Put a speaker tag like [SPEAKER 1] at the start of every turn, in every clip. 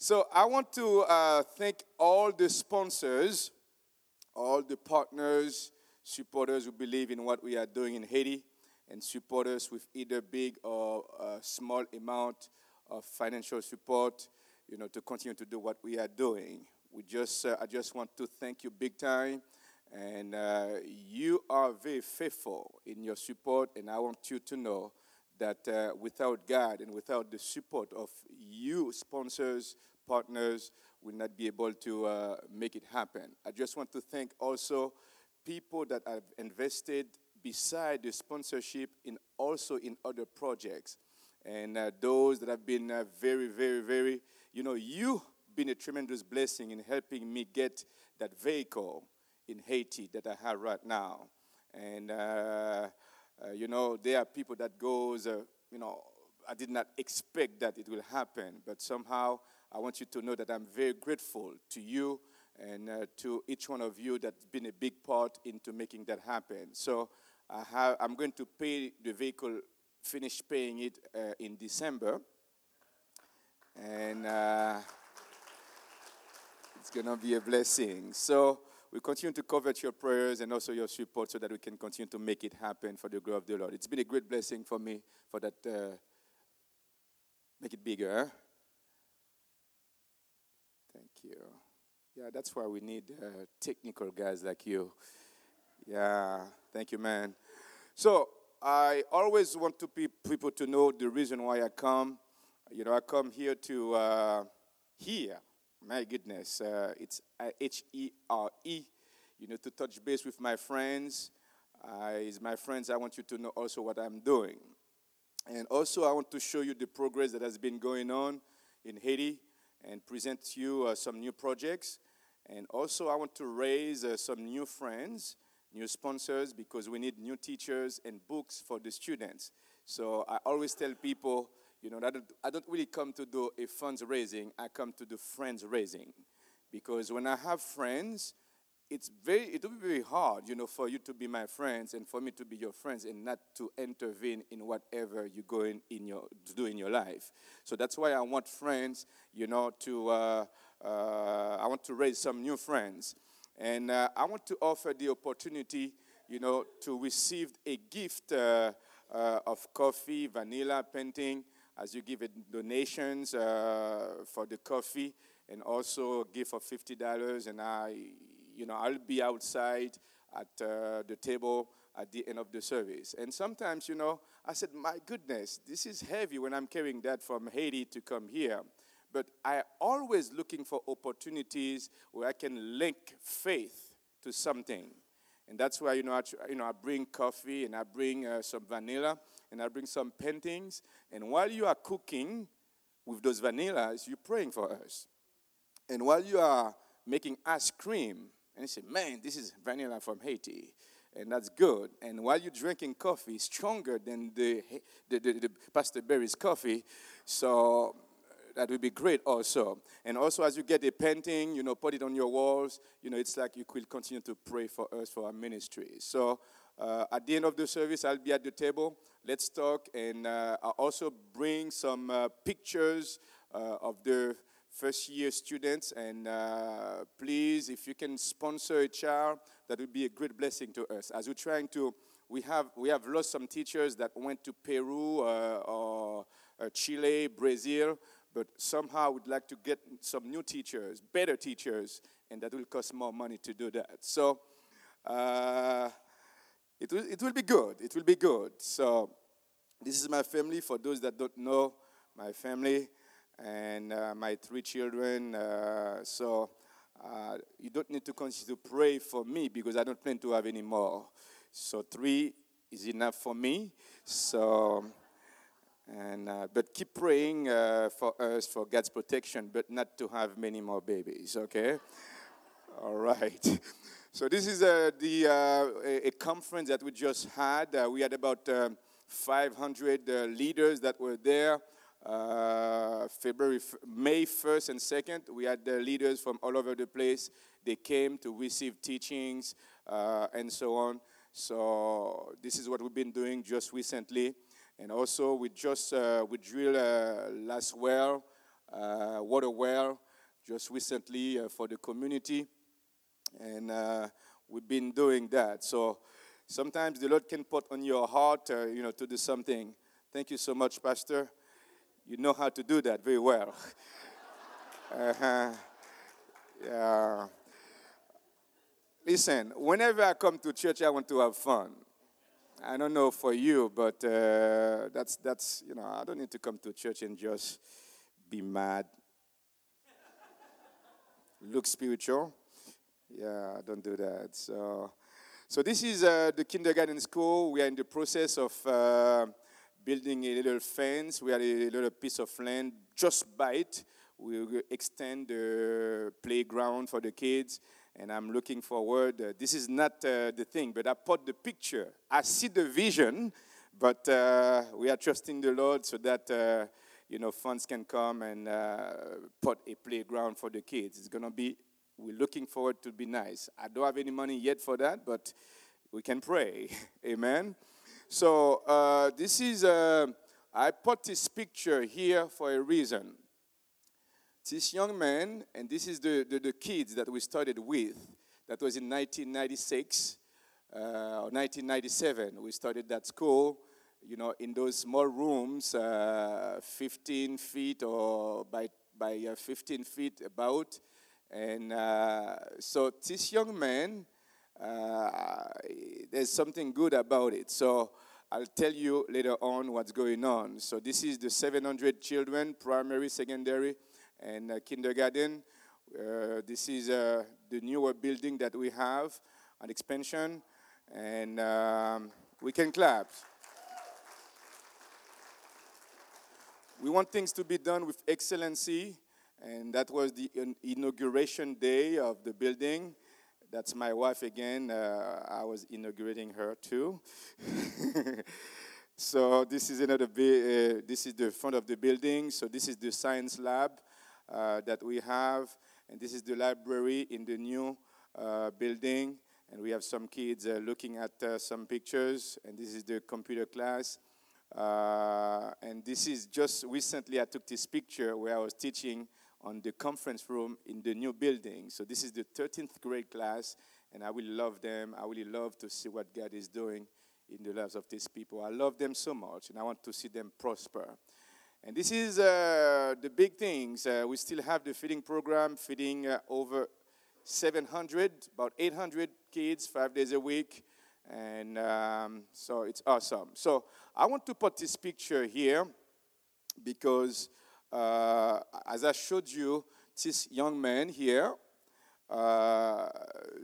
[SPEAKER 1] So I want to uh, thank all the sponsors, all the partners, supporters who believe in what we are doing in Haiti, and support us with either big or uh, small amount of financial support, you know, to continue to do what we are doing. We just, uh, I just want to thank you big time, and uh, you are very faithful in your support, and I want you to know that uh, without God and without the support of you, sponsors, partners, will not be able to uh, make it happen. I just want to thank also people that have invested beside the sponsorship in also in other projects and uh, those that have been uh, very very very you know you been a tremendous blessing in helping me get that vehicle in haiti that i have right now and uh, you know there are people that goes uh, you know i did not expect that it will happen but somehow i want you to know that i'm very grateful to you and uh, to each one of you that's been a big part into making that happen. So I have, I'm going to pay the vehicle, finish paying it uh, in December. And uh, it's going to be a blessing. So we continue to covet your prayers and also your support so that we can continue to make it happen for the glory of the Lord. It's been a great blessing for me for that. Uh, make it bigger. Huh? Thank you. Yeah, that's why we need uh, technical guys like you. Yeah, thank you, man. So I always want to be people to know the reason why I come. You know, I come here to uh, hear. My goodness, uh, it's H E R E. You know, to touch base with my friends. Uh, is my friends. I want you to know also what I'm doing, and also I want to show you the progress that has been going on in Haiti and present to you uh, some new projects. And also, I want to raise uh, some new friends, new sponsors, because we need new teachers and books for the students. So I always tell people, you know, I don't, I don't really come to do a fundraising, I come to do friends raising. Because when I have friends, it's very it will be very hard you know for you to be my friends and for me to be your friends and not to intervene in whatever you're going in your to do in your life so that's why i want friends you know to uh, uh, I want to raise some new friends. And uh, I want to offer the opportunity, you know, to receive a gift uh, of coffee, vanilla, painting, as you give it donations for the coffee, and also a gift of $50. And I, you know, I'll be outside at uh, the table at the end of the service. And sometimes, you know, I said, my goodness, this is heavy when I'm carrying that from Haiti to come here but I always looking for opportunities where I can link faith to something. And that's why, you know, I, you know, I bring coffee and I bring uh, some vanilla and I bring some paintings. And while you are cooking with those vanillas, you're praying for us. And while you are making ice cream, and you say, man, this is vanilla from Haiti. And that's good. And while you're drinking coffee, stronger than the, the, the, the Pastor Barry's coffee. So that would be great also. And also, as you get a painting, you know, put it on your walls. You know, it's like you could continue to pray for us for our ministry. So uh, at the end of the service, I'll be at the table. Let's talk, and uh, I'll also bring some uh, pictures uh, of the first year students. And uh, please, if you can sponsor a child, that would be a great blessing to us. As we're trying to, we have we have lost some teachers that went to Peru uh, or Chile, Brazil but somehow we'd like to get some new teachers, better teachers, and that will cost more money to do that. So it, will, it will be good. It will be good. So this is my family. For those that don't know, my family and uh, my three children. Uh, so uh, you don't need to continue to pray for me because I don't plan to have any more. So three is enough for me. So and, uh, but keep praying uh, for us for God's protection, but not to have many more babies, okay? All right. So this is uh, the, uh, a, conference that we just had. Uh, we had about um, 500 uh, leaders that were there. February, May 1st and 2nd, we had the leaders from all over the place. They came to receive teachings and so on. So this is what we've been doing just recently. And also, we just uh, we drilled uh, last well uh, water well just recently uh, for the community. And uh, we've been doing that. So sometimes the Lord can put on your heart, uh, you know, to do something. Thank you so much, Pastor. You know how to do that very well. uh-huh. Yeah. Listen, whenever I come to church, I want to have fun. I don't know for you, but uh, that's that's you know I don't need to come to church and just be mad, look spiritual. Yeah, don't do that. So, so this is uh, the kindergarten school. We are in the process of uh, building a little fence. We have a little piece of land just by it. We will extend the playground for the kids and I'm looking forward. Uh, this is not uh, the thing, but I put the picture. I see the vision, but uh, we are trusting the Lord so that uh, you know funds can come and put a playground for the kids. It's gonna be. We're looking forward to be nice. I don't have any money yet for that, but we can pray. Amen. So uh, this is. I put this picture here for a reason this young man, and this is the, the, the kids that we started with, that was in 1996 uh, or 1997. We started that school, you know, in those small rooms, uh, 15 feet or by, by uh, 15 feet about. And uh, so this young man, uh, there's something good about it. So I'll tell you later on what's going on. So this is the 700 children, primary, secondary and uh, kindergarten. Uh, this is uh, the newer building that we have, an expansion, and um, we can clap. We want things to be done with excellency, and that was the inauguration day of the building. That's my wife again. Uh, I was inaugurating her too. so this is another. uh, this is the front of the building. So this is the science lab uh, that we have. And this is the library in the new uh, building. And we have some kids uh, looking at uh, some pictures. And this is the computer class. And this is just recently I took this picture where I was teaching on the conference room in the new building. So this is the 13th grade class, and I will love them. I really love to see what God is doing in the lives of these people. I love them so much, and I want to see them prosper. And this is uh, the big things. Uh, we still have the feeding program, feeding uh, over 700, about 800 kids, five days a week. And um, so it's awesome. So I want to put this picture here because, uh, as I showed you, this young man here. Uh,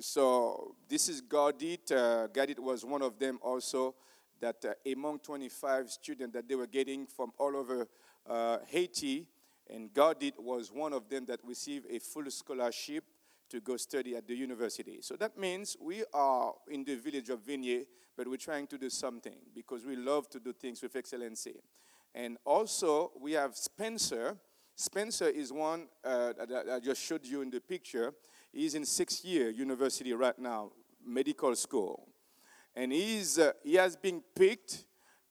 [SPEAKER 1] so this is Gardit. Uh, was one of them also that uh, among 25 students that they were getting from all over uh, Haiti, and Gardit was one of them that received a full scholarship to go study at the university. So that means we are in the village of Vigny, but we're trying to do something because we love to do things with excellency. And also, we have Spencer. Spencer is one uh, that I just showed you in the picture. He's in sixth year university right now, medical school. And he's, uh, he has been picked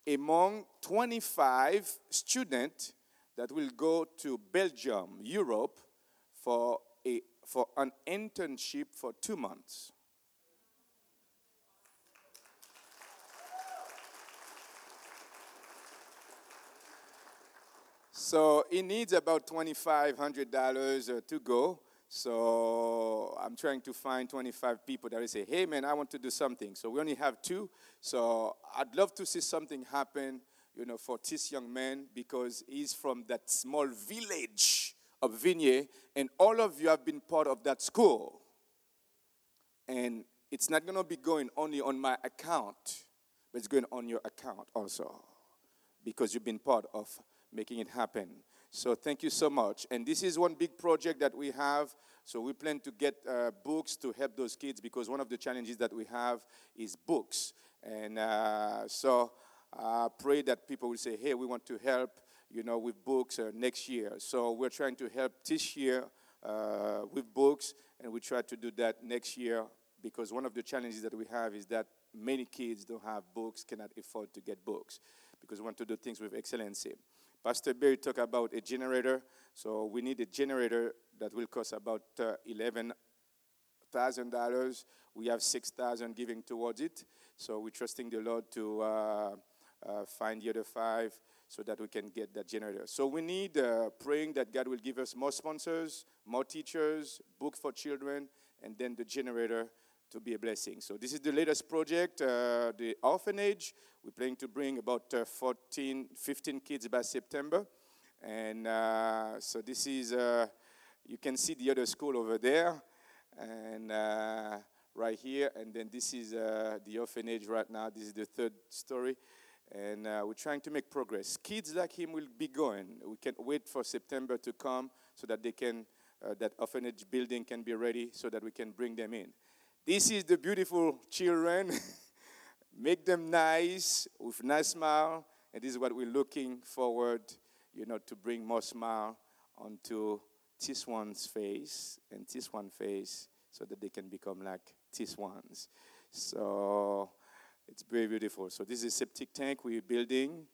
[SPEAKER 1] among 25 students that will go to Belgium, Europe, for, a, for an internship for two months. So he needs about $2,500 uh, to go. So I'm trying to find 25 people that will say, hey man, I want to do something. So we only have two. So I'd love to see something happen, you know, for this young man because he's from that small village of Vigny, and all of you have been part of that school. And it's not going to be going only on my account, but it's going on your account also because you've been part of making it happen. So thank you so much. And this is one big project that we have. So we plan to get uh, books to help those kids because one of the challenges that we have is books. And uh, so I pray that people will say, hey, we want to help, you know, with books uh, next year. So we're trying to help this year uh, with books, and we try to do that next year because one of the challenges that we have is that many kids don't have books, cannot afford to get books because we want to do things with excellency. Pastor Barry talked about a generator. So we need a generator that will cost about uh, $11,000. We have 6000 giving towards it. So we're trusting the Lord to uh, uh, find the other five so that we can get that generator. So we need uh, praying that God will give us more sponsors, more teachers, book for children, and then the generator to be a blessing. So this is the latest project, uh, the orphanage. We're planning to bring about uh, 14, 15 kids by September. And uh, so this is, uh, you can see the other school over there. And uh, right here. And then this is uh, the orphanage right now. This is the third story. And we're trying to make progress. Kids like him will be going. We can't wait for September to come so that they can, that orphanage building can be ready so that we can bring them in. This is the beautiful children. Make them nice with nice smile. And this is what we're looking forward, you know, to bring more smile onto this one's face and this one's face so that they can become like this one's. So it's very beautiful. So this is a septic tank we're building.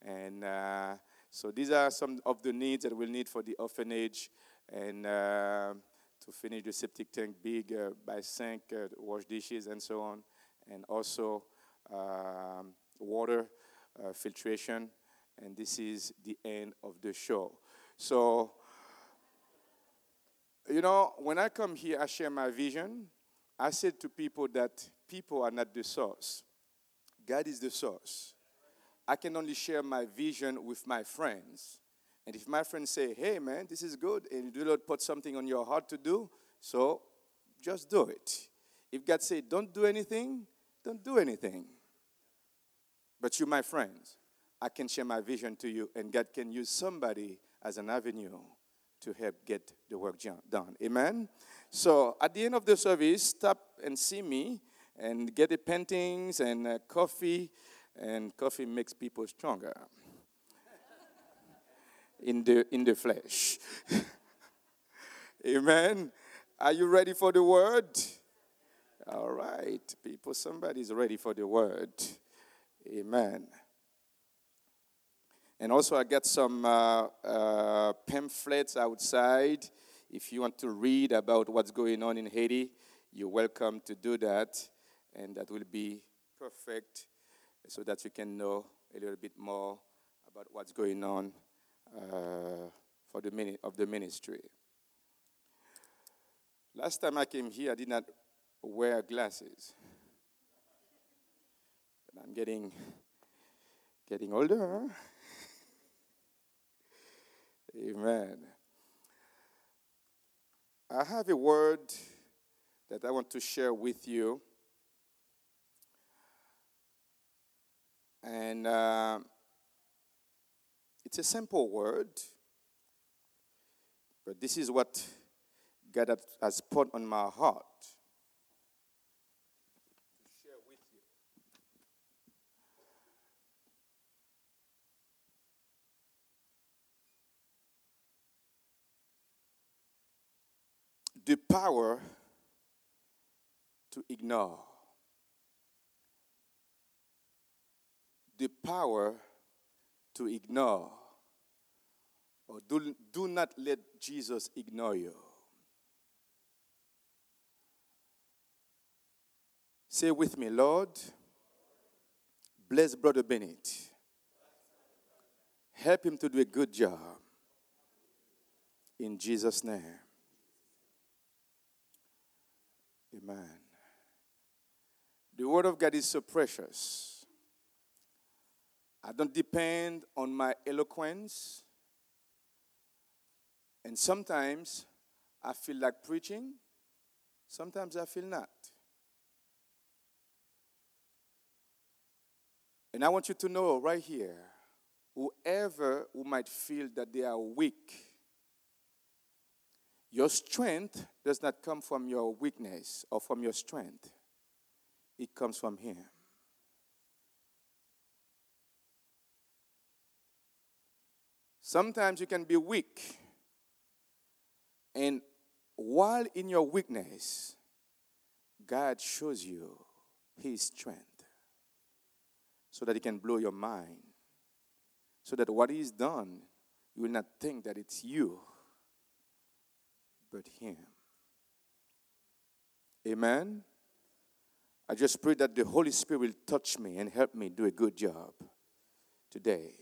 [SPEAKER 1] And uh, so these are some of the needs that we'll need for the orphanage. And uh, to finish the septic tank big uh, by sink, uh, wash dishes, and so on, and also um, water uh, filtration. And this is the end of the show. So, you know, when I come here, I share my vision. I said to people that people are not the source, God is the source. I can only share my vision with my friends. And if my friends say, hey, man, this is good, and you do not put something on your heart to do, so just do it. If God say, don't do anything, don't do anything. But you, my friends, I can share my vision to you, and God can use somebody as an avenue to help get the work done. Amen? So at the end of the service, stop and see me and get the paintings and uh, coffee, and coffee makes people stronger in the, in the flesh. Amen. Are you ready for the word? All right, people, somebody's ready for the word. Amen. And also, I got some uh, uh, pamphlets outside. If you want to read about what's going on in Haiti, you're welcome to do that. And that will be perfect so that you can know a little bit more about what's going on uh, for the mini- of the ministry. Last time I came here, I did not wear glasses. But I'm getting getting older. Amen. I have a word that I want to share with you. And uh, it's a simple word, but this is what God has put on my heart. The power to ignore. The power to ignore. Or do, do not let Jesus ignore you. Say with me, Lord, bless Brother Bennett. Help him to do a good job. In Jesus' name. Amen. The Word of God is so precious. I don't depend on my eloquence. And sometimes I feel like preaching, sometimes I feel not. And I want you to know right here whoever who might feel that they are weak, your strength does not come from your weakness or from your strength, it comes from Him. Sometimes you can be weak. And while in your weakness, God shows you His strength so that He can blow your mind. So that what He's done, you will not think that it's you, but Him. Amen. I just pray that the Holy Spirit will touch me and help me do a good job today.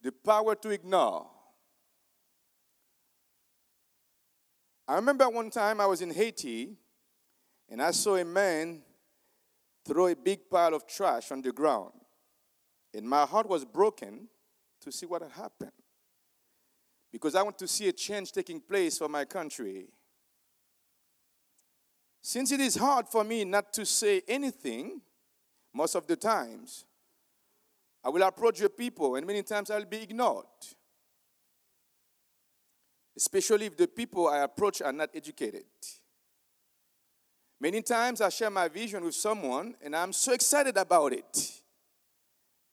[SPEAKER 1] The power to ignore. I remember one time I was in Haiti and I saw a man throw a big pile of trash on the ground. And my heart was broken to see what had happened. Because I want to see a change taking place for my country. Since it is hard for me not to say anything most of the times, I will approach your people, and many times I'll be ignored. Especially if the people I approach are not educated. Many times I share my vision with someone, and I'm so excited about it.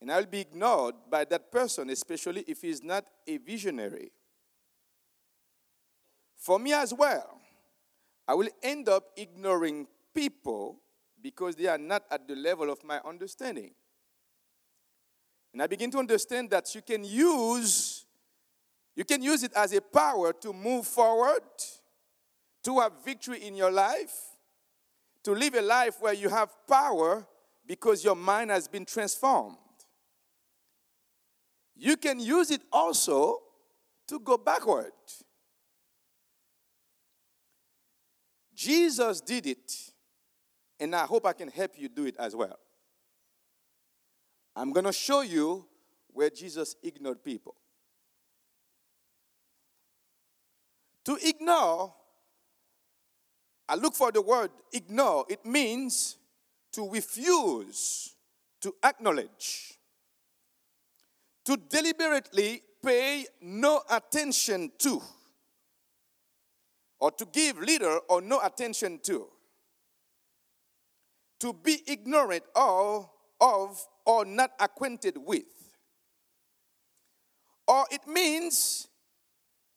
[SPEAKER 1] And I'll be ignored by that person, especially if he's not a visionary. For me as well, I will end up ignoring people because they are not at the level of my understanding. And I begin to understand that you can use you can use it as a power to move forward, to have victory in your life, to live a life where you have power because your mind has been transformed. You can use it also to go backward. Jesus did it, and I hope I can help you do it as well. I'm going to show you where Jesus ignored people. To ignore, I look for the word ignore. It means to refuse to acknowledge, to deliberately pay no attention to or to give little or no attention to, to be ignorant of, of or not acquainted with. Or it means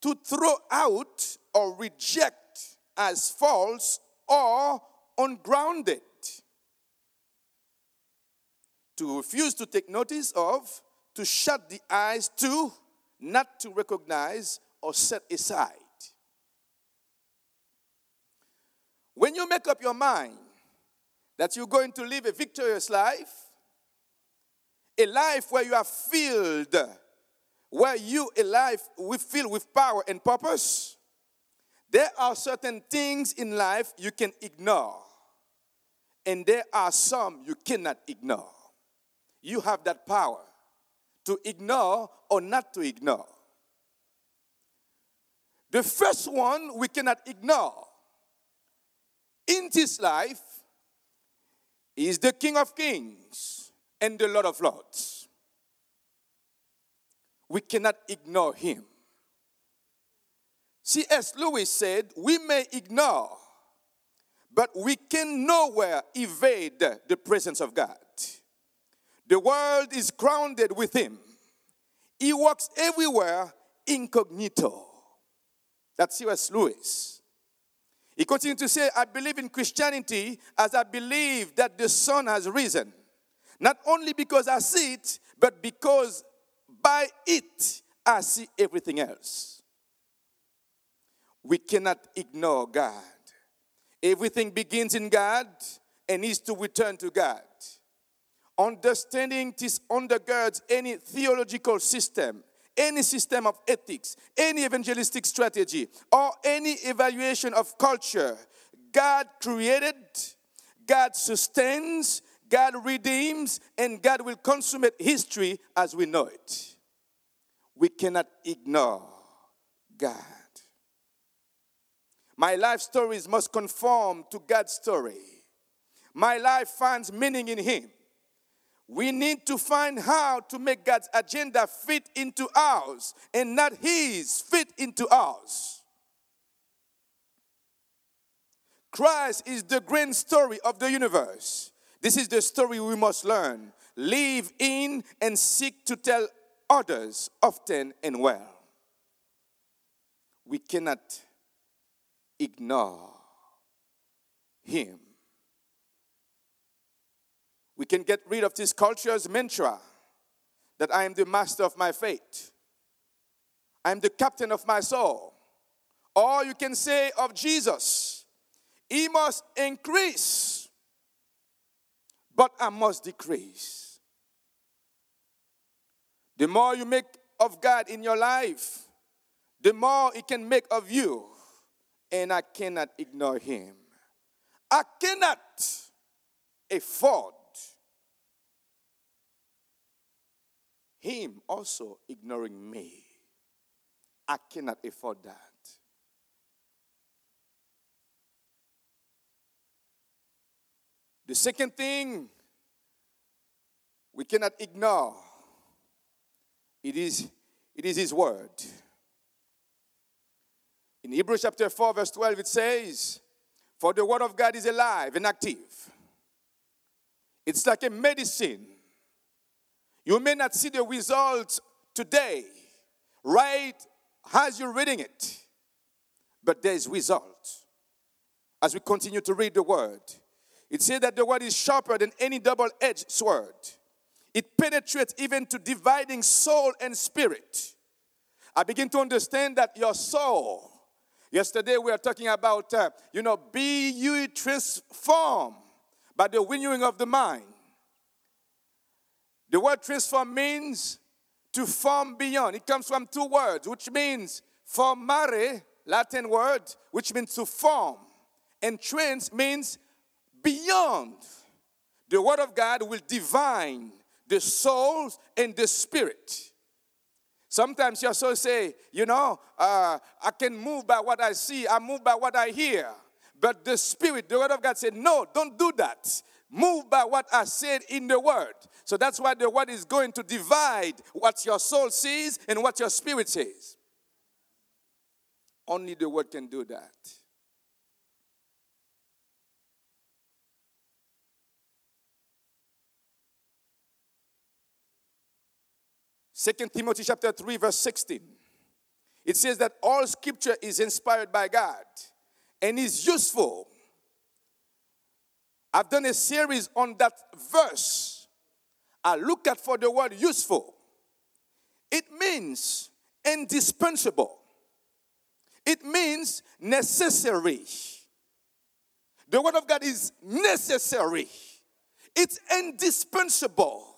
[SPEAKER 1] to throw out or reject as false or ungrounded. To refuse to take notice of, to shut the eyes to, not to recognize or set aside. When you make up your mind that you're going to live a victorious life, a life where you are filled, where you a life we filled with power and purpose, there are certain things in life you can ignore. And there are some you cannot ignore. You have that power to ignore or not to ignore. The first one we cannot ignore in this life is the King of Kings and the Lord of Lords. We cannot ignore him. C.S. Lewis said, We may ignore, but we can nowhere evade the presence of God. The world is grounded with him. He walks everywhere incognito. That's C.S. Lewis. He continued to say, I believe in Christianity as I believe that the sun has risen. Not only because I see it, but because by it I see everything else. We cannot ignore God. Everything begins in God and needs to return to God. Understanding this undergirds any theological system any system of ethics, any evangelistic strategy, or any evaluation of culture. God created, God sustains, God redeems, and God will consummate history as we know it. We cannot ignore God. My life stories must conform to God's story. My life finds meaning in Him. We need to find how to make God's agenda fit into ours and not His fit into ours. Christ is the grand story of the universe. This is the story we must learn, live in, and seek to tell others often and well. We cannot ignore Him. We can get rid of this culture's mantra that I am the master of my fate. I am the captain of my soul. Or you can say of Jesus, He must increase, but I must decrease. The more you make of God in your life, the more He can make of you. And I cannot ignore Him. I cannot afford Him also ignoring me. I cannot afford that. The second thing we cannot ignore it is, it is His Word. In Hebrews chapter 4, verse 12, it says, For the Word of God is alive and active. It's like a medicine. You may not see the results today, right as you're reading it, but there's results as we continue to read the Word. It says that the Word is sharper than any double edged sword it penetrates even to dividing soul and spirit. I begin to understand that your soul, yesterday we were talking about, uh, you know, be you transformed by the renewing of the mind. The word transform means to form beyond. It comes from two words, which means formare, Latin word, which means to form, and trans means beyond. The word of God will divine the soul and the spirit. Sometimes your soul say, you know, uh, I can move by what I see, I move by what I hear. But the spirit, the word of God said, no, don't do that. Move by what I said in the word. So that's why the word is going to divide what your soul sees and what your spirit says. Only the word can do that. Second Timothy chapter 3 verse 16. It says that all scripture is inspired by God and is useful. I've done a series on that verse. I look at for the word useful. It means indispensable. It means necessary. The word of God is necessary. It's indispensable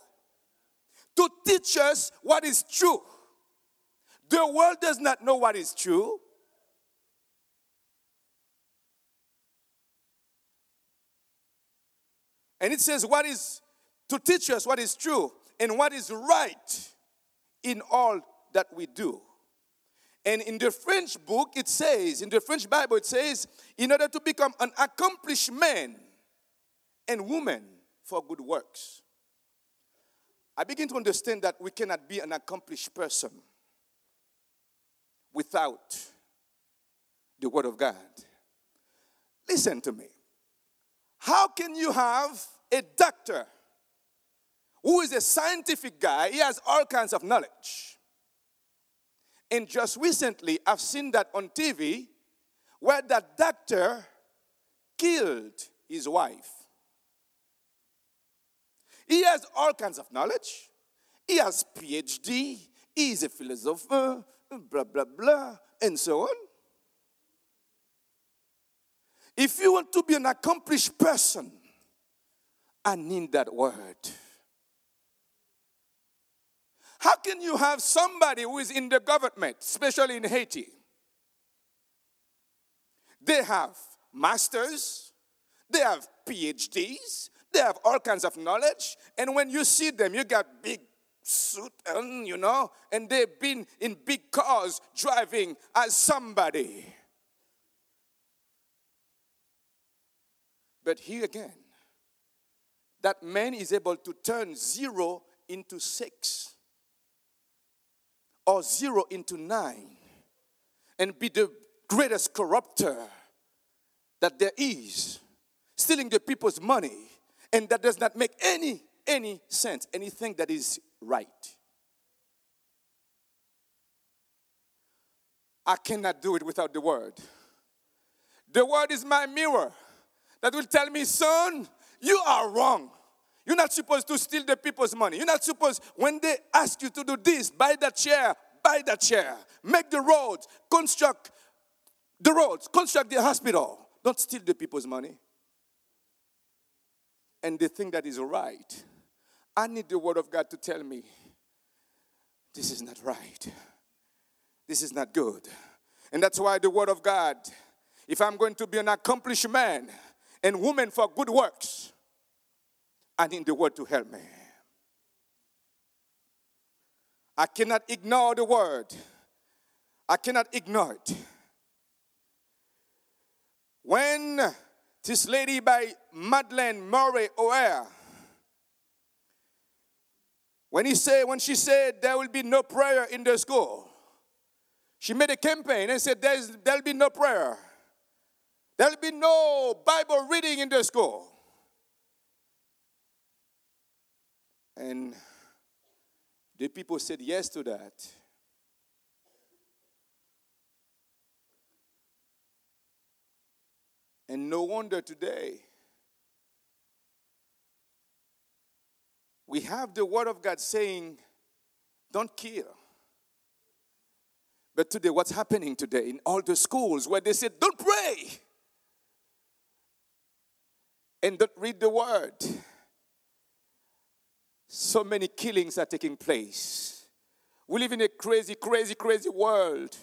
[SPEAKER 1] to teach us what is true. The world does not know what is true. And it says, What is to teach us what is true and what is right in all that we do. And in the French book, it says, in the French Bible, it says, in order to become an accomplished man and woman for good works. I begin to understand that we cannot be an accomplished person without the Word of God. Listen to me. How can you have a doctor who is a scientific guy? He has all kinds of knowledge. And just recently, I've seen that on TV where that doctor killed his wife. He has all kinds of knowledge. He has PhD. He's a philosopher, blah, blah, blah, and so on. If you want to be an accomplished person, I need that word. How can you have somebody who is in the government, especially in Haiti? They have masters, they have PhDs, they have all kinds of knowledge. And when you see them, you got big suit and you know, and they've been in big cars driving as somebody. But here again, that man is able to turn zero into six or zero into nine and be the greatest corrupter that there is, stealing the people's money and that does not make any any sense anything that is right i cannot do it without the word the word is my mirror that will tell me son you are wrong You're not supposed to steal the people's money. You're not supposed, when they ask you to do this, buy that chair, buy that chair, make the roads, construct the roads, construct the hospital. Don't steal the people's money. And they think that is right. I need the word of God to tell me this is not right. This is not good. And that's why the word of God, if I'm going to be an accomplished man and woman for good works, I need the word to help me. I cannot ignore the word. I cannot ignore it. When this lady by Madalyn Murray O'Hair, when he said, when she said there will be no prayer in the school, she made a campaign and said there's, there'll be no prayer. There'll be no Bible reading in the school. And the people said yes to that. And no wonder today we have the Word of God saying, don't kill. But today, what's happening today in all the schools where they say, don't pray and don't read the Word? So many killings are taking place. We live in a crazy, crazy, crazy world.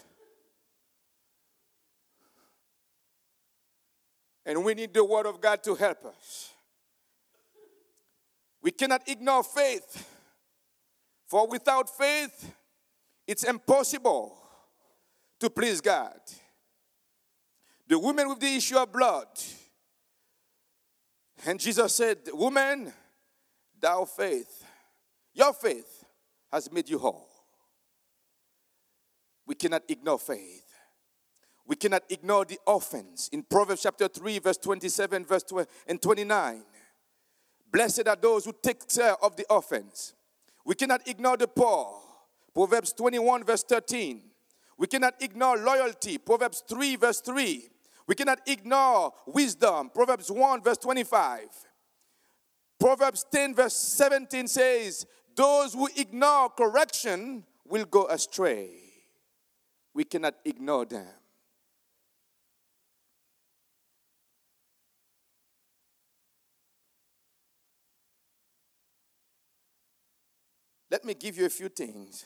[SPEAKER 1] And we need the Word of God to help us. We cannot ignore faith, for without faith, it's impossible to please God. The woman with the issue of blood, and Jesus said, Woman, thou faith, your faith has made you whole. We cannot ignore faith. We cannot ignore the offense. In Proverbs chapter 3, verse 27, verse 20, and 29. Blessed are those who take care of the offense. We cannot ignore the poor. Proverbs 21, verse 13. We cannot ignore loyalty. Proverbs 3, verse 3. We cannot ignore wisdom. Proverbs 1, verse 25. Proverbs 10, verse 17 says, Those who ignore correction will go astray. We cannot ignore them. Let me give you a few things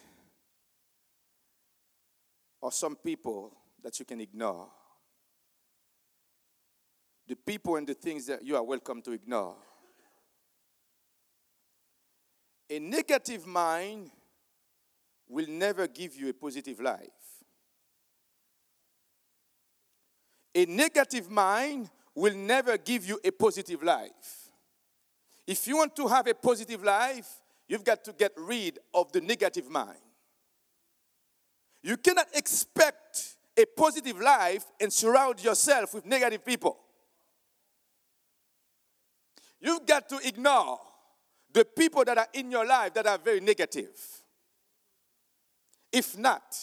[SPEAKER 1] or some people that you can ignore. The people and the things that you are welcome to ignore. A negative mind will never give you a positive life. A negative mind will never give you a positive life. If you want to have a positive life, You've got to get rid of the negative mind. You cannot expect a positive life and surround yourself with negative people. You've got to ignore the people that are in your life that are very negative. If not,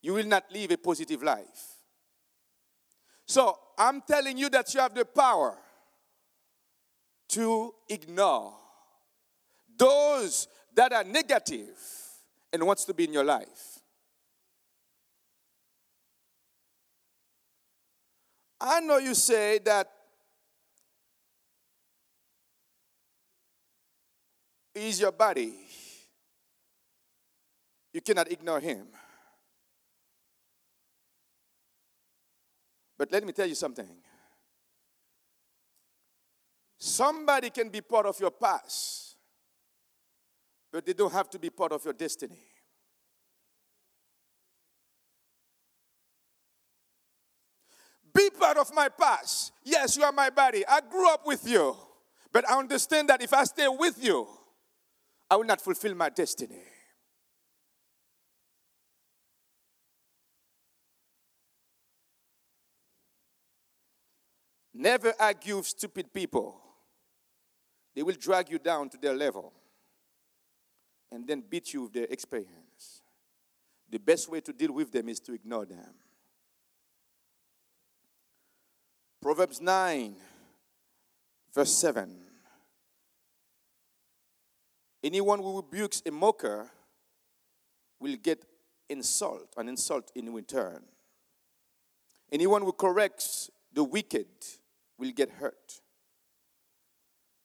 [SPEAKER 1] you will not live a positive life. So I'm telling you that you have the power to ignore those that are negative and wants to be in your life. I know you say that is your body. You cannot ignore him. But let me tell you something. Somebody can be part of your past but they don't have to be part of your destiny. Be part of my past. Yes, you are my body. I grew up with you. But I understand that if I stay with you, I will not fulfill my destiny. Never argue with stupid people. They will drag you down to their level and then beat you with their experience. The best way to deal with them is to ignore them. Proverbs 9, verse 7. Anyone who rebukes a mocker will get insult, an insult in return. Anyone who corrects the wicked will get hurt.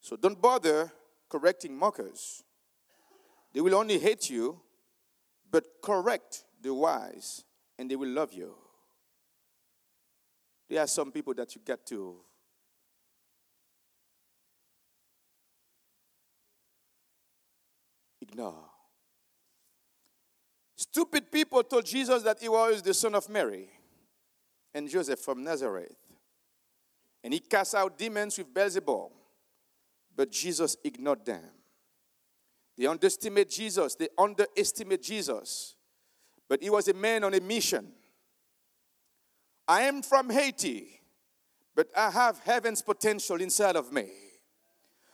[SPEAKER 1] So don't bother correcting mockers. They will only hate you, but correct the wise, and they will love you. There are some people that you get to ignore. Stupid people told Jesus that he was the son of Mary and Joseph from Nazareth. And he cast out demons with Beelzebub. But Jesus ignored them. They underestimate Jesus. They underestimate Jesus. But he was a man on a mission. I am from Haiti, but I have heaven's potential inside of me.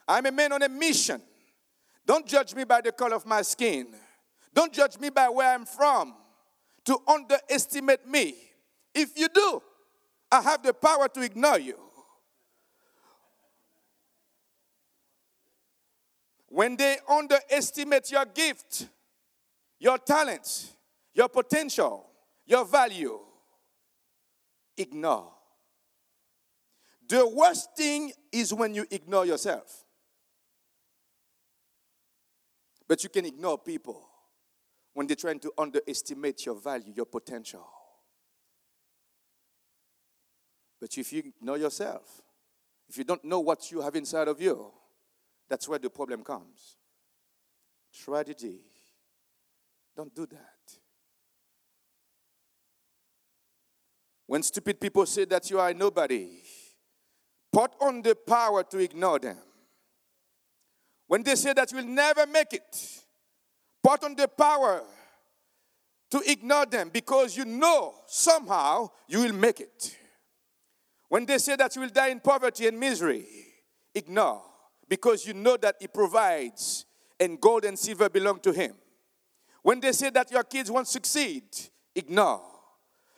[SPEAKER 1] I'm a man on a mission. Don't judge me by the color of my skin. Don't judge me by where I'm from to underestimate me. If you do, I have the power to ignore you. When they underestimate your gift, your talent, your potential, your value, ignore. The worst thing is when you ignore yourself. But you can ignore people when they're trying to underestimate your value, your potential. But if you know yourself, if you don't know what you have inside of you, that's where the problem comes. Tragedy. Don't do that. When stupid people say that you are nobody, put on the power to ignore them. When they say that you'll never make it, put on the power to ignore them because you know somehow you will make it. When they say that you will die in poverty and misery, ignore because you know that He provides and gold and silver belong to Him. When they say that your kids won't succeed, ignore.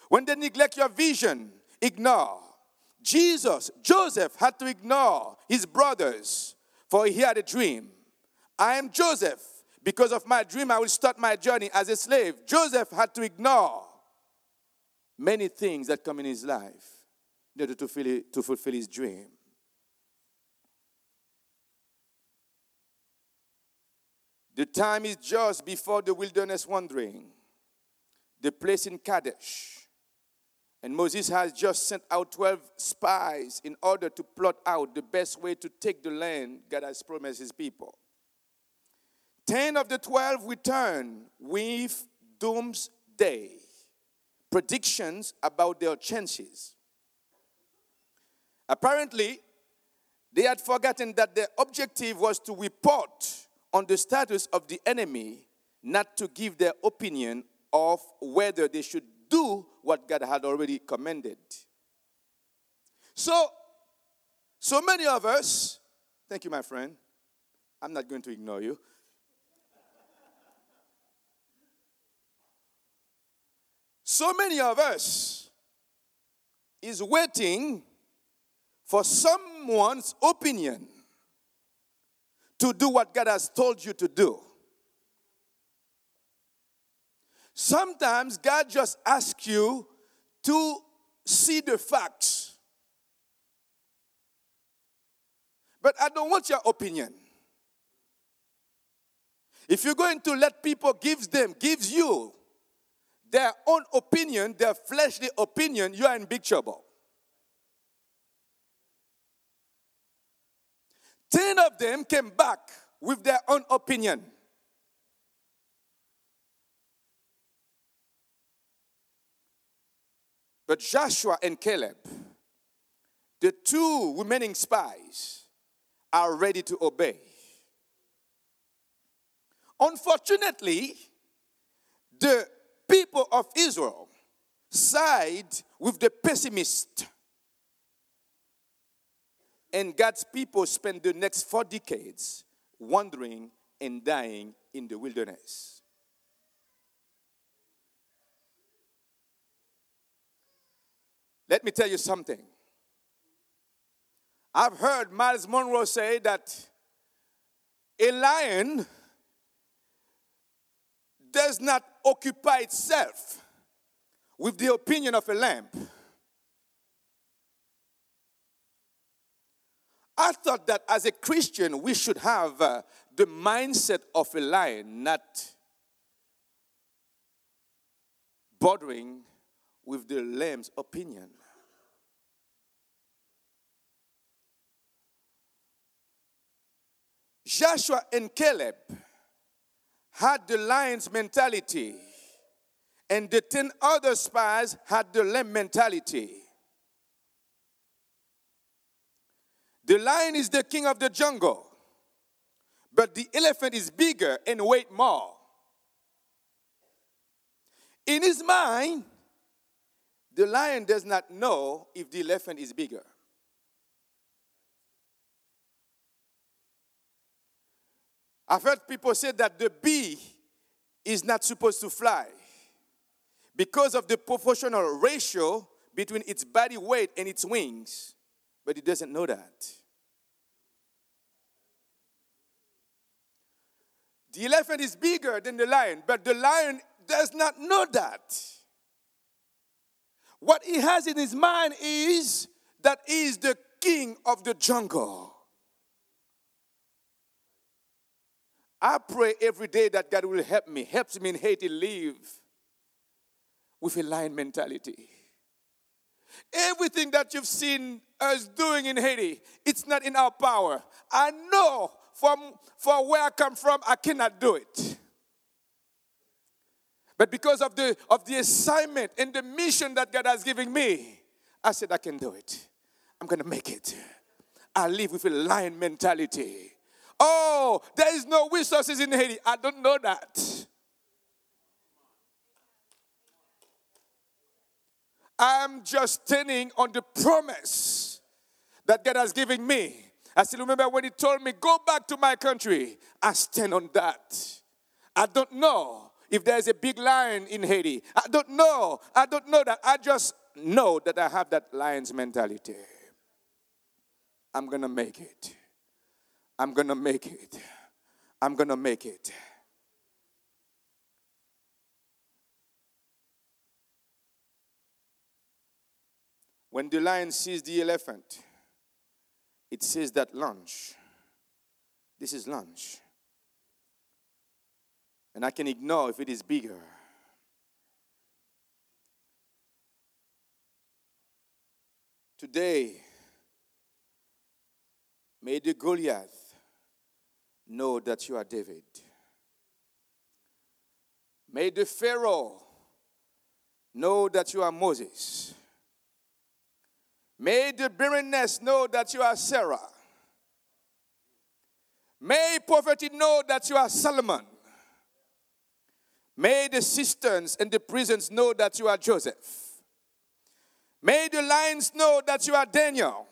[SPEAKER 1] When they neglect your vision, ignore. Jesus, Joseph had to ignore his brothers for he had a dream. I am Joseph. Because of my dream, I will start my journey as a slave. Joseph had to ignore many things that come in his life in order to, fulfill, his dream. The time is just before the wilderness wandering, the place in Kadesh. And Moses has just sent out 12 spies in order to plot out the best way to take the land God has promised his people. 10 of the 12 return with doomsday predictions about their chances. Apparently, they had forgotten that their objective was to report on the status of the enemy, not to give their opinion of whether they should do what God had already commanded. So, so many of us, thank you, my friend. I'm not going to ignore you. So many of us is waiting for someone's opinion to do what God has told you to do. Sometimes God just asks you to see the facts. But I don't want your opinion. If you're going to let people give them, gives you their own opinion, their fleshly opinion, you are in big trouble. Ten of them came back with their own opinion. But Joshua and Caleb, the two remaining spies, are ready to obey. Unfortunately, the people of Israel side with the pessimist. And God's people spend the next four decades wandering and dying in the wilderness. Let me tell you something. I've heard Myles Munroe say that a lion does not occupy itself with the opinion of a lamp. I thought that as a Christian, we should have uh, the mindset of a lion, not bothering with the lamb's opinion. Joshua and Caleb had the lion's mentality, and the 10 other spies had the lamb mentality. The lion is the king of the jungle, but the elephant is bigger and weight more. In his mind, the lion does not know if the elephant is bigger. I've heard people say that the bee is not supposed to fly because of the proportional ratio between its body weight and its wings but he doesn't know that. The elephant is bigger than the lion, but the lion does not know that. What he has in his mind is that he is the king of the jungle. I pray every day that God will help me, helps me in Haiti live with a lion mentality. Everything that you've seen us doing in Haiti, it's not in our power. I know from, from where I come from, I cannot do it. But because of the, of the assignment and the mission that God has given me, I said, I can do it. I'm going to make it. I live with a lion mentality. Oh, there is no resources in Haiti. I don't know that. I'm just standing on the promise that God has given me. I still remember when He told me, Go back to my country. I stand on that. I don't know if there's a big lion in Haiti. I don't know. I don't know that. I just know that I have that lion's mentality. I'm going to make it. I'm going to make it. I'm going to make it. When the lion sees the elephant, it says that lunch. This is lunch. And I can ignore if it is bigger. Today, may the Goliath know that you are David. May the Pharaoh know that you are Moses. May the barrenness know that you are Sarah. May poverty know that you are Solomon. May the cisterns and the prisons know that you are Joseph. May the lions know that you are Daniel.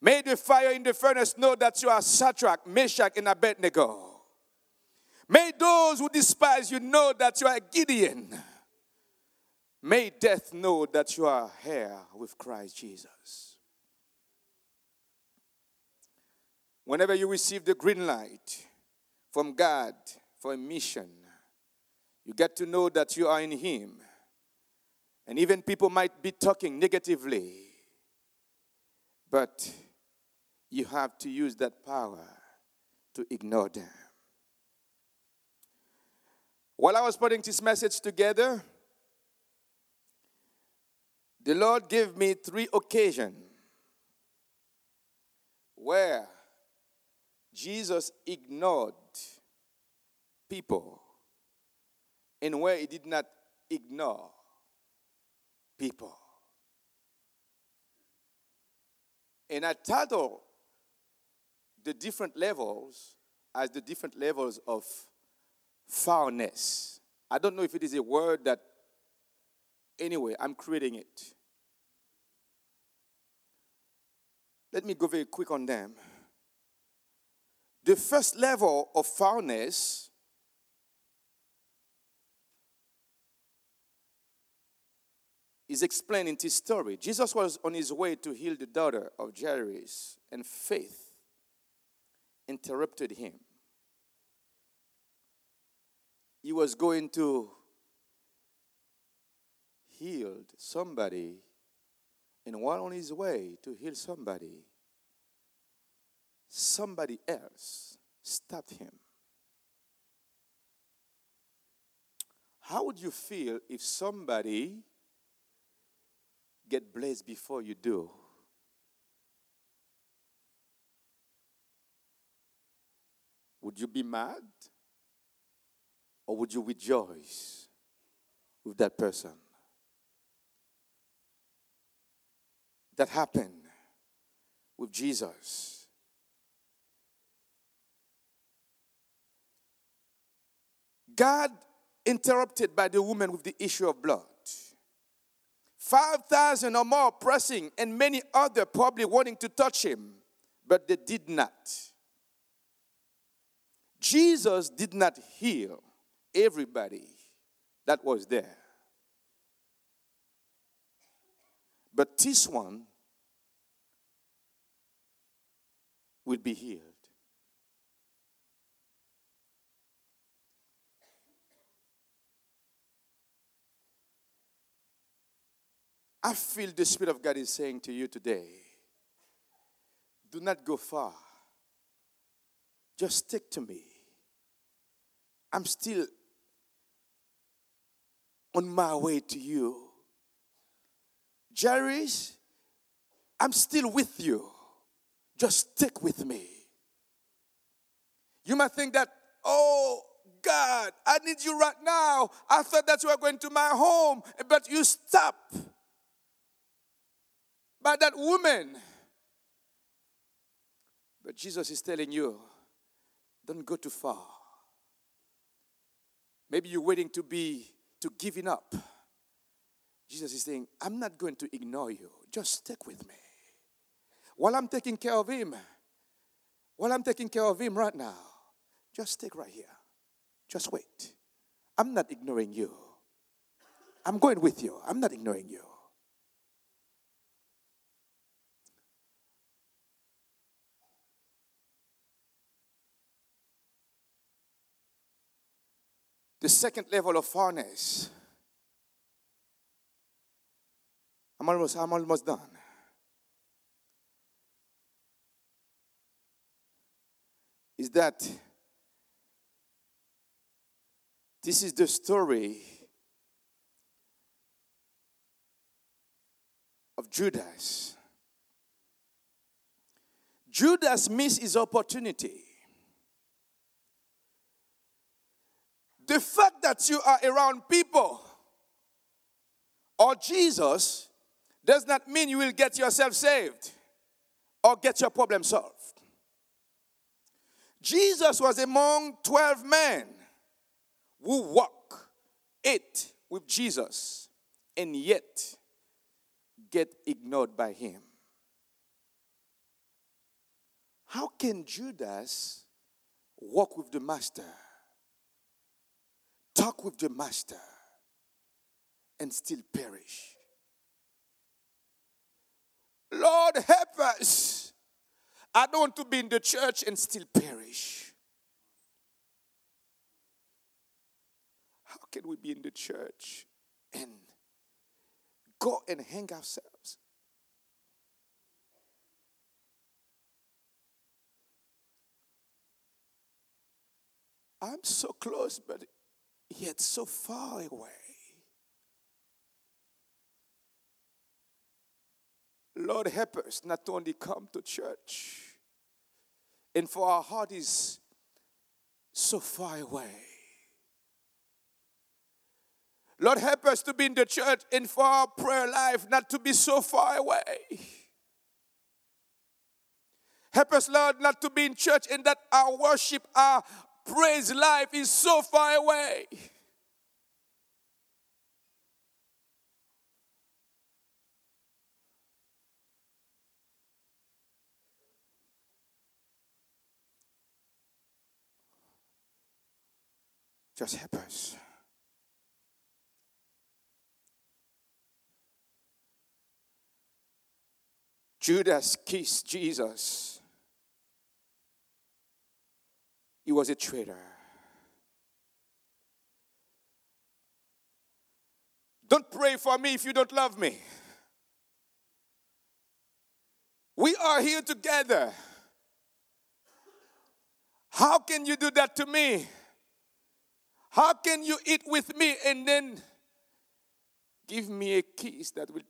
[SPEAKER 1] May the fire in the furnace know that you are Shadrach, Meshach, and Abednego. May those who despise you know that you are Gideon. May death know that you are here with Christ Jesus. Whenever you receive the green light from God for a mission, you get to know that you are in Him. And even people might be talking negatively, but you have to use that power to ignore them. While I was putting this message together, the Lord gave me three occasions where Jesus ignored people and where he did not ignore people. And I title the different levels as the different levels of farness. I don't know if it is a word that Anyway, I'm creating it. Let me go very quick on them. The first level of farness is explained in this story. Jesus was on his way to heal the daughter of Jairus, and faith interrupted him. he was going to heal somebody, and while on his way to heal somebody, somebody else stopped him. How would you feel if somebody get blessed before you do? Would you be mad? Or would you rejoice with that person? That happened with Jesus. God interrupted by the woman with the issue of blood. 5,000 or more pressing, and many other probably wanting to touch him, but they did not. Jesus did not heal everybody that was there. But this one will be healed. I feel the Spirit of God is saying to you today do not go far. Just stick to me. I'm still on my way to you. Jairus, I'm still with you. Just stick with me. You might think that, oh, God, I need you right now. I thought that you were going to my home, but you stop by that woman. But Jesus is telling you, don't go too far. Maybe you're waiting to be to giving up. Jesus is saying, I'm not going to ignore you. Just stick with me. While I'm taking care of him, while I'm taking care of him right now, just stick right here. Just wait. I'm not ignoring you. I'm going with you. I'm not ignoring you. The second level of farness. I'm almost, I'm almost done. Is that this is the story of Judas. Judas missed his opportunity. The fact that you are around people or Jesus does not mean you will get yourself saved or get your problem solved. Jesus was among 12 men who walk, it with Jesus, and yet get ignored by him. How can Judas walk with the master talk with the master and still perish. Lord, help us. I don't want to be in the church and still perish. How can we be in the church and go and hang ourselves? I'm so close, but yet so far away. Lord, help us not only come to church, and for our heart is so far away. Lord, help us to be in the church and for our prayer life not to be so far away. Help us, Lord, not to be in church and that our worship, our praise life is so far away. Just help us. Judas kissed Jesus. He was a traitor. Don't pray for me if you don't love me. We are here together. How can you do that to me? How can you eat with me and then give me a kiss that will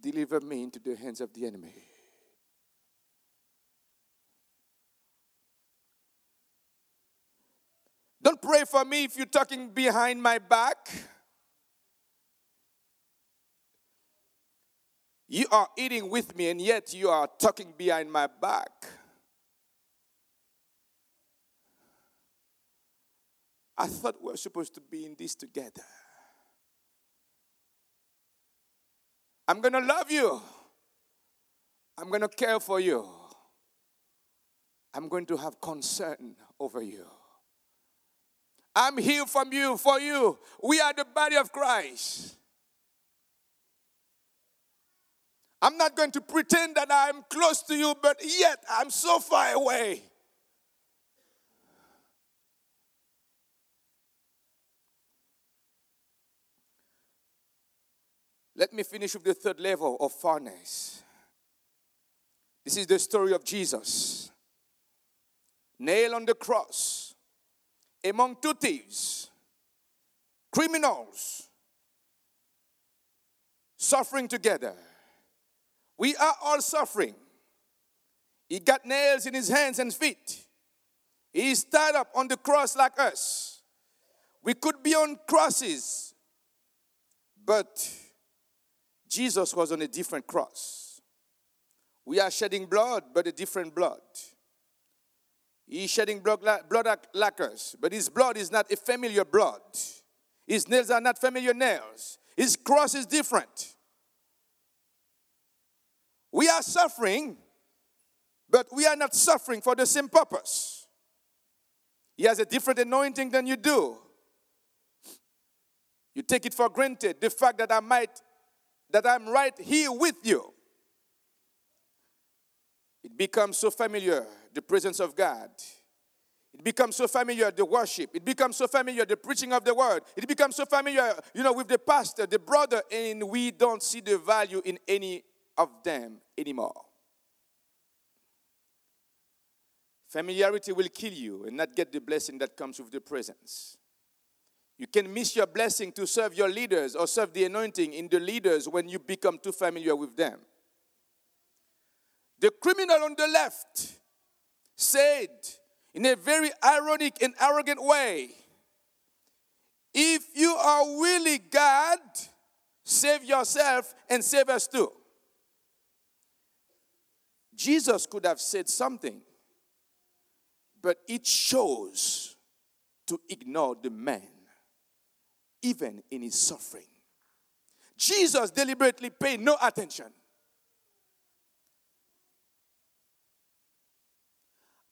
[SPEAKER 1] deliver me into the hands of the enemy? Don't pray for me if you're talking behind my back. You are eating with me, and yet you are talking behind my back. I thought we were supposed to be in this together. I'm going to love you. I'm going to care for you. I'm going to have concern over you. I'm here from you for you. We are the body of Christ. I'm not going to pretend that I'm close to you, but yet I'm so far away. Let me finish with the third level of farness. This is the story of Jesus. Nailed on the cross among two thieves, criminals, suffering together. We are all suffering. He got nails in his hands and feet. He is tied up on the cross like us. We could be on crosses, but Jesus was on a different cross. We are shedding blood, but a different blood. He's shedding blood blood like us, but his blood is not a familiar blood. His nails are not familiar nails. His cross is different. We are suffering, but we are not suffering for the same purpose. He has a different anointing than you do. You take it for granted the fact that I might that I'm right here with you. It becomes so familiar, the presence of God. It becomes so familiar, the worship. It becomes so familiar, the preaching of the word. It becomes so familiar, you know, with the pastor, the brother, and we don't see the value in any of them anymore. Familiarity will kill you and not get the blessing that comes with the presence. You can miss your blessing to serve your leaders or serve the anointing in the leaders when you become too familiar with them. The criminal on the left said in a very ironic and arrogant way if you are really God, save yourself and save us too. Jesus could have said something, but it chose to ignore the man even in his suffering. Jesus deliberately paid no attention.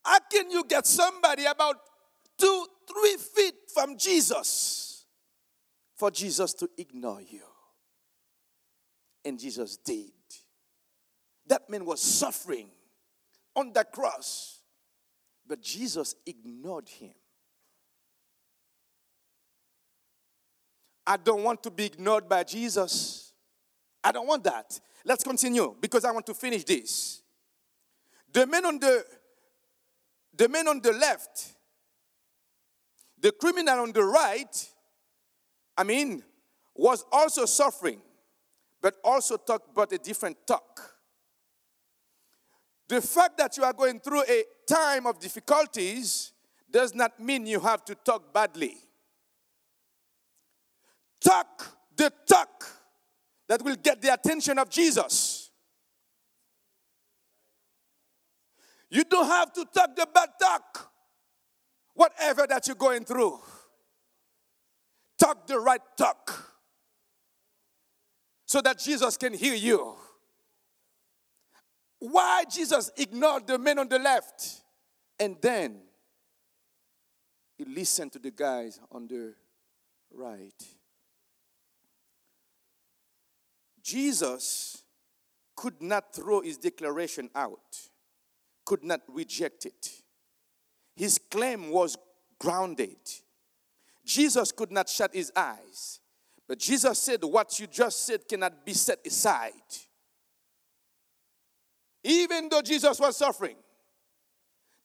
[SPEAKER 1] How can you get somebody about two, three feet from Jesus for Jesus to ignore you? And Jesus did. That man was suffering on the cross, but Jesus ignored him. I don't want to be ignored by Jesus. I don't want that. Let's continue because I want to finish this. The man on the the man on the left, the criminal on the right, I mean, was also suffering, but also talked but a different talk. The fact that you are going through a time of difficulties does not mean you have to talk badly talk the talk that will get the attention of Jesus. You don't have to talk the bad talk, whatever that you're going through. Talk the right talk so that Jesus can hear you. Why Jesus ignored the men on the left and then he listened to the guys on the right. Jesus could not throw his declaration out, could not reject it. his claim was grounded. Jesus could not shut his eyes. But Jesus said, What you just said cannot be set aside. Even though Jesus was suffering,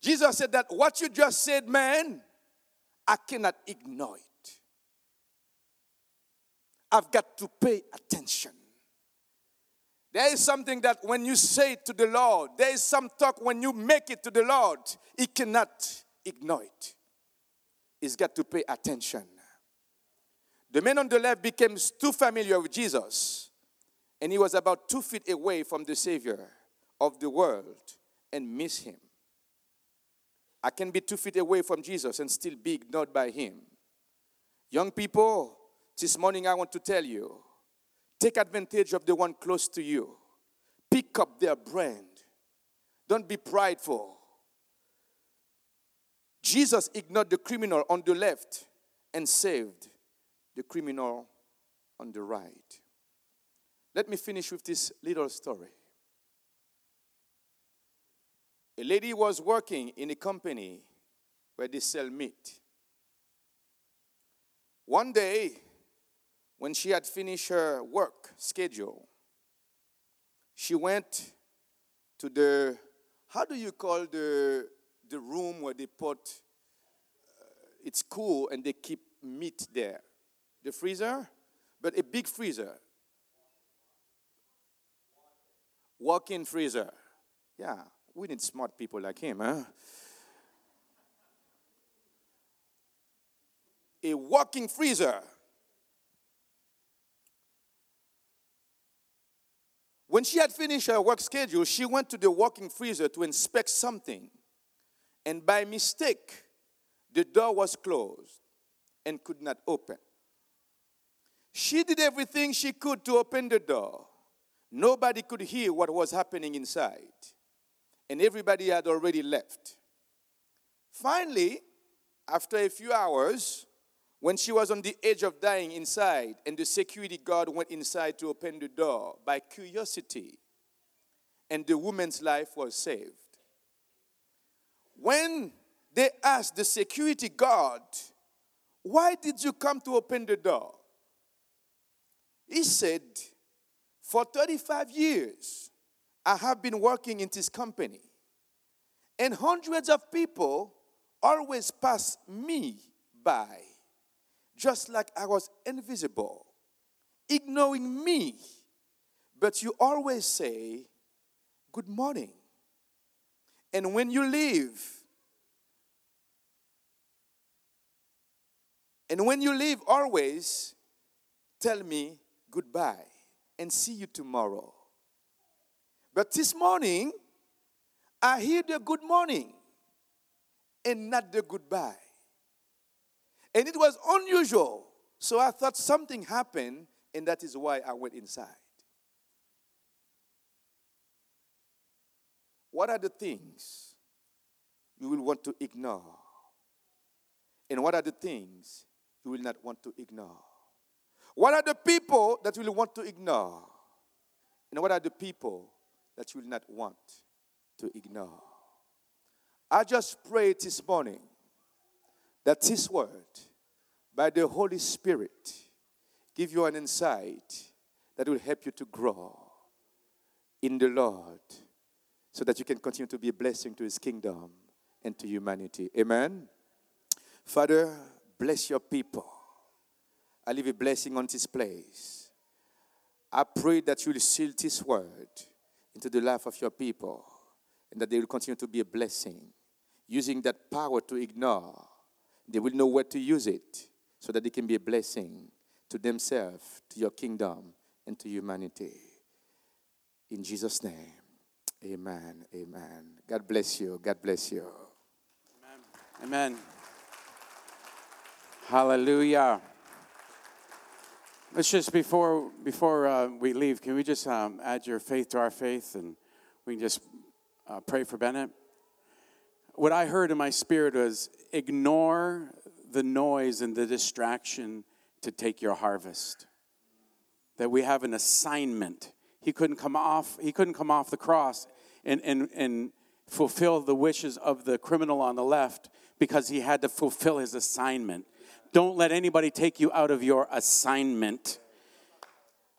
[SPEAKER 1] Jesus said that what you just said, man, I cannot ignore it. I've got to pay attention. There is something that when you say it to the Lord, there is some talk when you make it to the Lord, He cannot ignore it. He's got to pay attention. The man on the left became too familiar with Jesus, and he was about two feet away from the Savior of the world and miss him. I can be two feet away from Jesus and still be ignored by him. Young people, this morning I want to tell you take advantage of the one close to you, pick up their brand. Don't be prideful. Jesus ignored the criminal on the left and saved the criminal on the right. Let me finish with this little story. A lady was working in a company where they sell meat. One day, when she had finished her work schedule, she went to the, how do you call the, the room where they put, uh, it's cool and they keep meat there? The freezer? But a big freezer. Walk in freezer. Yeah, we need smart people like him, huh? A walking freezer. When she had finished her work schedule, she went to the walking freezer to inspect something. And by mistake, the door was closed and could not open. She did everything she could to open the door. Nobody could hear what was happening inside and everybody had already left. Finally, after a few hours, when she was on the edge of dying inside, and the security guard went inside to open the door by curiosity, and the woman's life was saved. When they asked the security guard, Why did you come to open the door? He said, For 35 years, I have been working in this company, and hundreds of people always pass me by, just like I was invisible, ignoring me. But you always say, Good morning. And when you leave, and when you leave, always tell me goodbye and see you tomorrow. But this morning, I hear the good morning and not the goodbye. And it was unusual. So I thought something happened, and that is why I went inside. What are the things you will want to ignore? And what are the things you will not want to ignore? What are the people that you will want to ignore? And what are the people that you will not want to ignore. I just pray this morning that this word, by the Holy Spirit, give you an insight that will help you to grow in the Lord so that you can continue to be a blessing to his kingdom and to humanity. Amen. Father, bless your people. I leave a blessing on this place. I pray that you will seal this word into the life of your people and that they will continue to be a blessing. Using that power to ignore, they will know where to use it so that they can be a blessing to themselves, to your kingdom, and to humanity. In Jesus' name, amen. Amen. God bless you. God bless you.
[SPEAKER 2] Amen. amen. Hallelujah. Let's just before before uh, we leave, can we just um, add your faith to our faith, and we can just uh, pray for Bennett. What I heard in my spirit was ignore the noise and the distraction to take your harvest. That we have an assignment. He couldn't come off. He couldn't come off the cross and and and fulfill the wishes of the criminal on the left because he had to fulfill his assignment. Don't let anybody take you out of your assignment.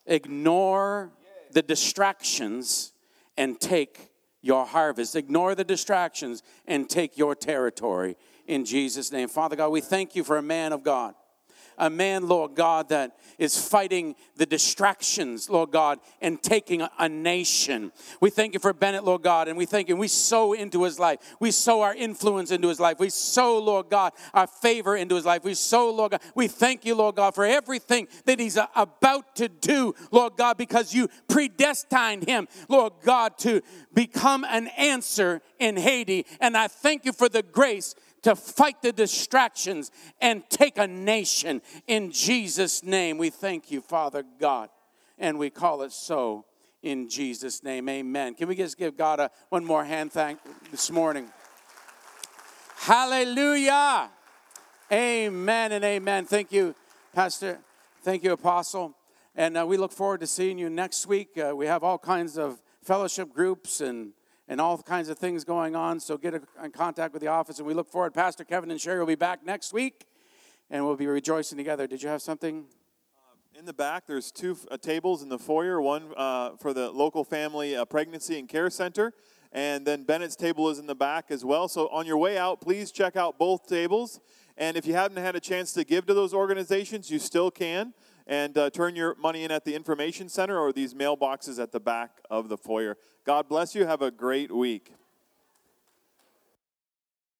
[SPEAKER 2] Ignore the distractions and take your harvest. Ignore the distractions and take your territory in Jesus' name. Father God, we thank you for a man of God a man, Lord God, that is fighting the distractions, Lord God, and taking a, nation. We thank you for Bennett, Lord God, and we thank you. We sow into his life. We sow our influence into his life. We sow, Lord God, our favor into his life. We sow, Lord God. We thank you, Lord God, for everything that he's about to do, Lord God, because you predestined him, Lord God, to become an answer in Haiti. And I thank you for the grace to fight the distractions and take a nation. In Jesus' name, we thank you, Father God, and we call it so in Jesus' name. Amen. Can we just give God a one more hand thank this morning? Hallelujah. Amen and amen. Thank you, Pastor. Thank you, Apostle. And uh, we look forward to seeing you next week. Uh, we have all kinds of fellowship groups and and all kinds of things going on. So get in contact with the office, and we look forward. Pastor Kevin and Sherry will be back next week, and we'll be rejoicing together. Did you have something?
[SPEAKER 3] Uh, in the back, there's two uh, tables in the foyer one uh, for the local family uh, pregnancy and care center, and then Bennett's table is in the back as well. So on your way out, please check out both tables. And if you haven't had a chance to give to those organizations, you still can and uh, turn your money in at the information center or these mailboxes at the back of the foyer. God bless you. Have a great week.